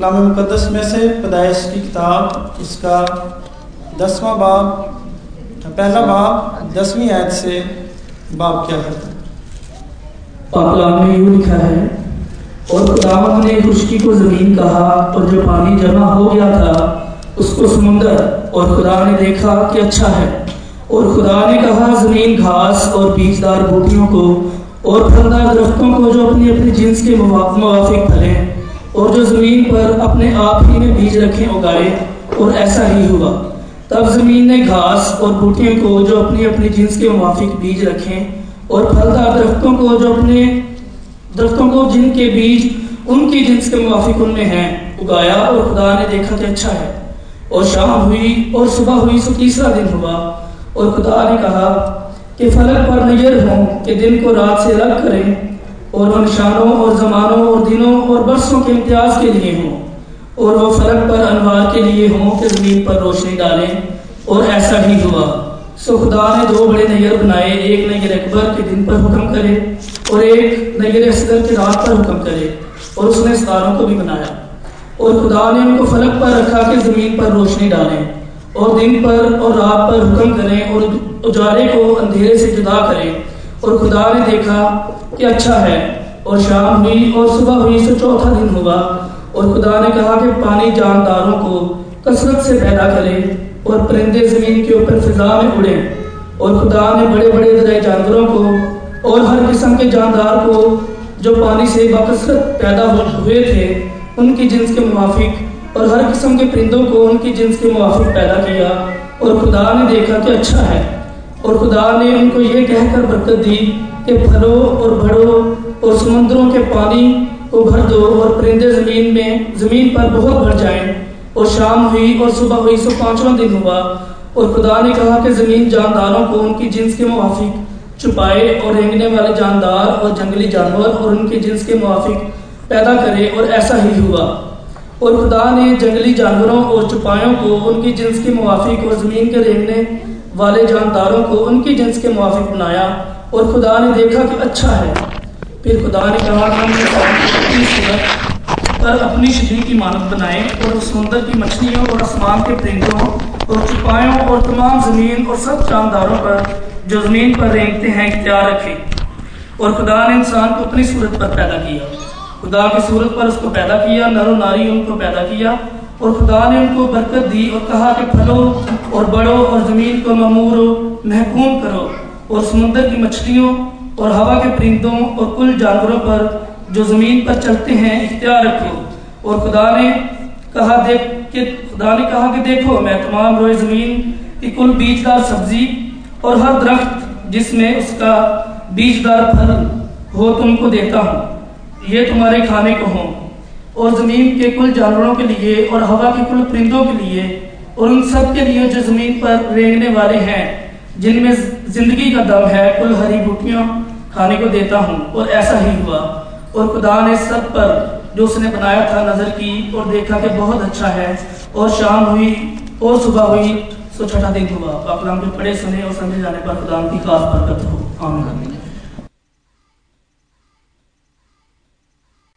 कलाम मुकदस में से पैदाइश की किताब, इसका दसवां बाब, पहला बाब दसवीं आयत से बाब क्या है। पाकलाम में यूँ लिखा है, और खुदावंद ने खुशकी को ज़मीन कहा, और जो पानी जमा हो गया था, उसको समुंदर, और खुदा ने देखा कि अच्छा है। और खुदा ने कहा, ज़मीन घास और बीजदार बूटियों को, और फलदार दरख्तों को जो अपनी अपनी जिन्स के मुवाफिक फले और जो ज़मीन पर अपने आप ही में बीज रखे उगाए, और ऐसा ही हुआ। तब ज़मीन ने घास और बूटियों को जो अपनी अपनी जिन्स के मुवाफिक बीज रखें और फलदार दरख्तों को जो अपने दरख्तों को जिनके बीज, उनकी जिन्स के मुवाफिक उनमें हैं, उगाया और खुदा ने देखा कि अच्छा है। और शाम हुई और सुबह हुई, सो तीसरा दिन हुआ। और खुदा ने कहा कि फलक पर नज़र हों कि दिन को रात से अलग करें और वो निशानों और जमानों और दिनों और बरसों के इम्तियाज़ के लिए हों। और वो फलक पर अनवार के लिए हों कि ज़मीन पर रोशनी डालें। और ऐसा ही हुआ। सो खुदा ने दो बड़े नैयर बनाए। एक नैयर अकबर के दिन पर हुक्म करे और एक नैयर असगर के रात पर हुक्म करे और उसने सितारों को भी बनाया। और खुदा ने उनको फलक पर रखा कि ज़मीन पर रोशनी डालें और दिन पर और रात पर हुक्म करें और उजारे को अंधेरे से जुदा करें। और खुदा ने देखा कि अच्छा है, और शाम हुई और सुबह हुई, सो चौथा दिन हुआ। और खुदा ने कहा कि पानी जानदारों को कसरत से पैदा करे और परिंदे ज़मीन के ऊपर फिजा में उड़े। और खुदा ने बड़े बड़े दराए जानवरों को और हर किस्म के जानदार को, जो पानी से बकसरत पैदा हुए थे, उनकी जिन्स के मुआफिक और हर किस्म के परिंदों को उनकी जिन्स के मुआफिक पैदा किया। और खुदा ने देखा कि अच्छा है। और खुदा ने उनको ये कहकर बरकत दी कि फलो और भरो और समुद्रों के पानी को भर दो और परिंदे ज़मीन में, ज़मीन पर बहुत भर जाएँ। और शाम हुई और सुबह हुई, सो पांचवा दिन हुआ। और खुदा ने कहा कि ज़मीन जानदारों को उनकी जिन्स के मुआफिक छुपाए और रेंगने वाले जानदार और जंगली जानवर और उनकी जिन्स के मुआफिक पैदा करे और ऐसा ही हुआ। और खुदा ने जंगली जानवरों और चुपायों को, उनकी जिन्स के मुआफिक और ज़मीन के रेंगने वाले जानदारों को, उनकी जिन्स के मुआफिक बनाया और खुदा ने देखा कि अच्छा है। फिर खुदा ने कहा पर अपनी शरीर की मानत बनाए और समुद्र की मछलियों और आसमान के परिंदों और चुपायों और तमाम ज़मीन और सब जानदारों पर, जो ज़मीन पर रेंगते हैं, इख्तियार रखें। और खुदा ने इंसान को अपनी सूरत पर पैदा किया। खुदा की सूरत पर उसको पैदा किया नरो नारी उनको पैदा किया, और खुदा ने उनको बरकत दी और कहा कि फलो और बड़ो और ज़मीन को ममूरो, महकूम करो, और समुद्र की मछलियों और हवा के परिंदों और कुल जानवरों पर जो ज़मीन पर चलते हैं, इख्तियार रखो। और खुदा ने कहा, देख कि, खुदा ने कहा कि देखो, मैं तमाम रोए ज़मीन की कुल बीजदार सब्ज़ी और हर दरख्त जिसमें उसका बीजदार फल हो, तुमको देता हूँ। ये तुम्हारे खाने को हों। और ज़मीन के कुल जानवरों के लिए और हवा के कुल परिंदों के लिए और उन सब के लिए जो ज़मीन पर रेंगने वाले हैं, जिनमें ज़िंदगी का दम है, कुल हरी बूटियाँ खाने को देता हूँ। और ऐसा ही हुआ। और खुदा ने सब पर जो उसने बनाया था नज़र की और देखा कि बहुत अच्छा है, और शाम हुई और सुबह हुई सो छठा दिन हुआ। पाकलाम के पढ़े सुने और समझे जाने पर खुदा की खास बरकत हो। आमीन।